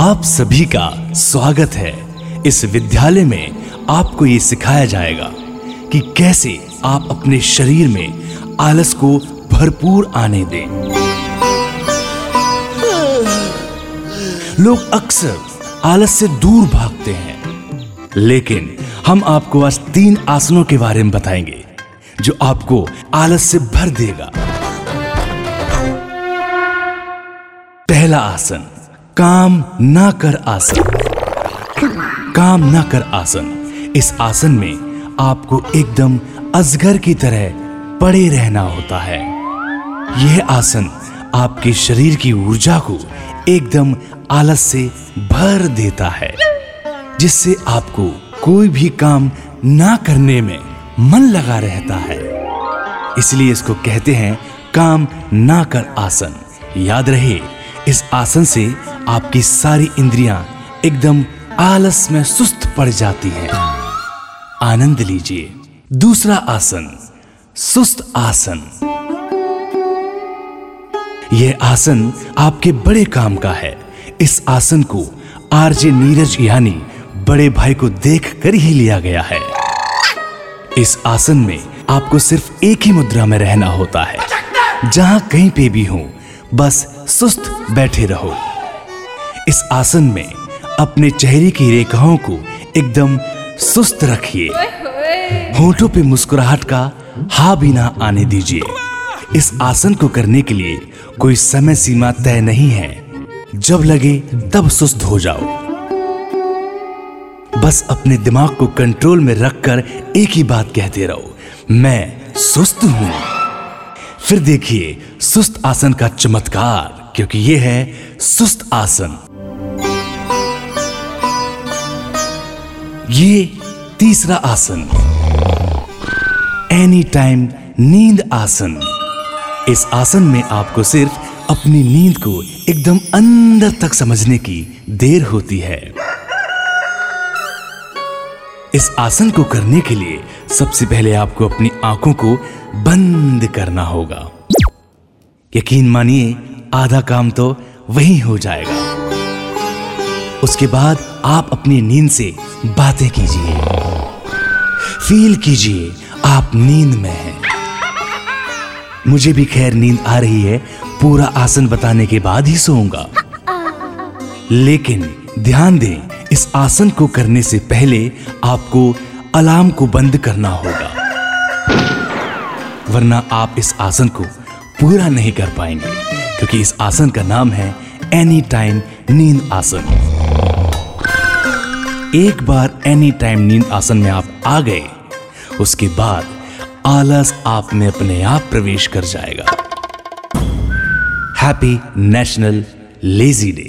आप सभी का स्वागत है। इस विद्यालय में आपको ये सिखाया जाएगा कि कैसे आप अपने शरीर में आलस को भरपूर आने दें। लोग अक्सर आलस से दूर भागते हैं। लेकिन हम आपको आज तीन आसनों के बारे में बताएँगे, जो आपको आलस से भर देगा। पहला आसन काम ना कर आसन। काम ना कर आसन। इस आसन में आपको एकदम अजगर की तरह पड़े रहना होता है। यह आसन आपके शरीर की ऊर्जा को एकदम आलस से भर देता है, जिससे आपको कोई भी काम ना करने में मन लगा रहता है। इसलिए इसको कहते हैं काम ना कर आसन। याद रहे, इस आसन से आपकी सारी इंद्रियाँ एकदम आलस में सुस्त पड़ जाती हैं। आनंद लीजिए। दूसरा आसन, सुस्त आसन। यह आसन आपके बड़े काम का है। इस आसन को आरजे नीरज यानी बड़े भाई को देख कर ही लिया गया है। इस आसन में आपको सिर्फ़ एक ही मुद्रा में रहना होता है। जहाँ कहीं पे भी हो, बस सुस्त बैठे रहो। इस आसन में अपने चेहरे की रेखाओं को एकदम सुस्त रखिए। होठों पे मुस्कुराहट का हा भी ना आने दीजिए। इस आसन को करने के लिए कोई समय सीमा तय नहीं है। जब लगे तब सुस्त हो जाओ। बस अपने दिमाग को कंट्रोल में रखकर एक ही बात कहते रहो मैं सुस्त हूँ। फिर देखिए सुस्त आसन का चमत्कार क्योंकि यह है सुस्त आसन। ये तीसरा आसन। एनी टाइम नींद आसन। इस आसन में आपको सिर्फ़ अपनी नींद को एकदम अंदर तक समझने की देर होती है। इस आसन को करने के लिए सबसे पहले आपको अपनी आँखों को बंद करना होगा। यकीन मानिए, आधा काम तो वही हो जाएगा। उसके बाद आप अपनी नींद से बातें कीजिए। फील कीजिए, आप नींद में हैं। मुझे भी खैर नींद आ रही है, पूरा आसन बताने के बाद ही सोऊँगा। लेकिन ध्यान दें, इस आसन को करने से पहले आपको अलार्म को बंद करना होगा। वरना आप इस आसन को पूरा नहीं कर पाएँगे, क्योंकि इस आसन का नाम है एनी टाइम नींद आसन। एक बार एनी टाइम नींद आसन में आप आ गए, उसके बाद आलस आप में अपने आप प्रवेश कर जाएगा। Happy national lazy day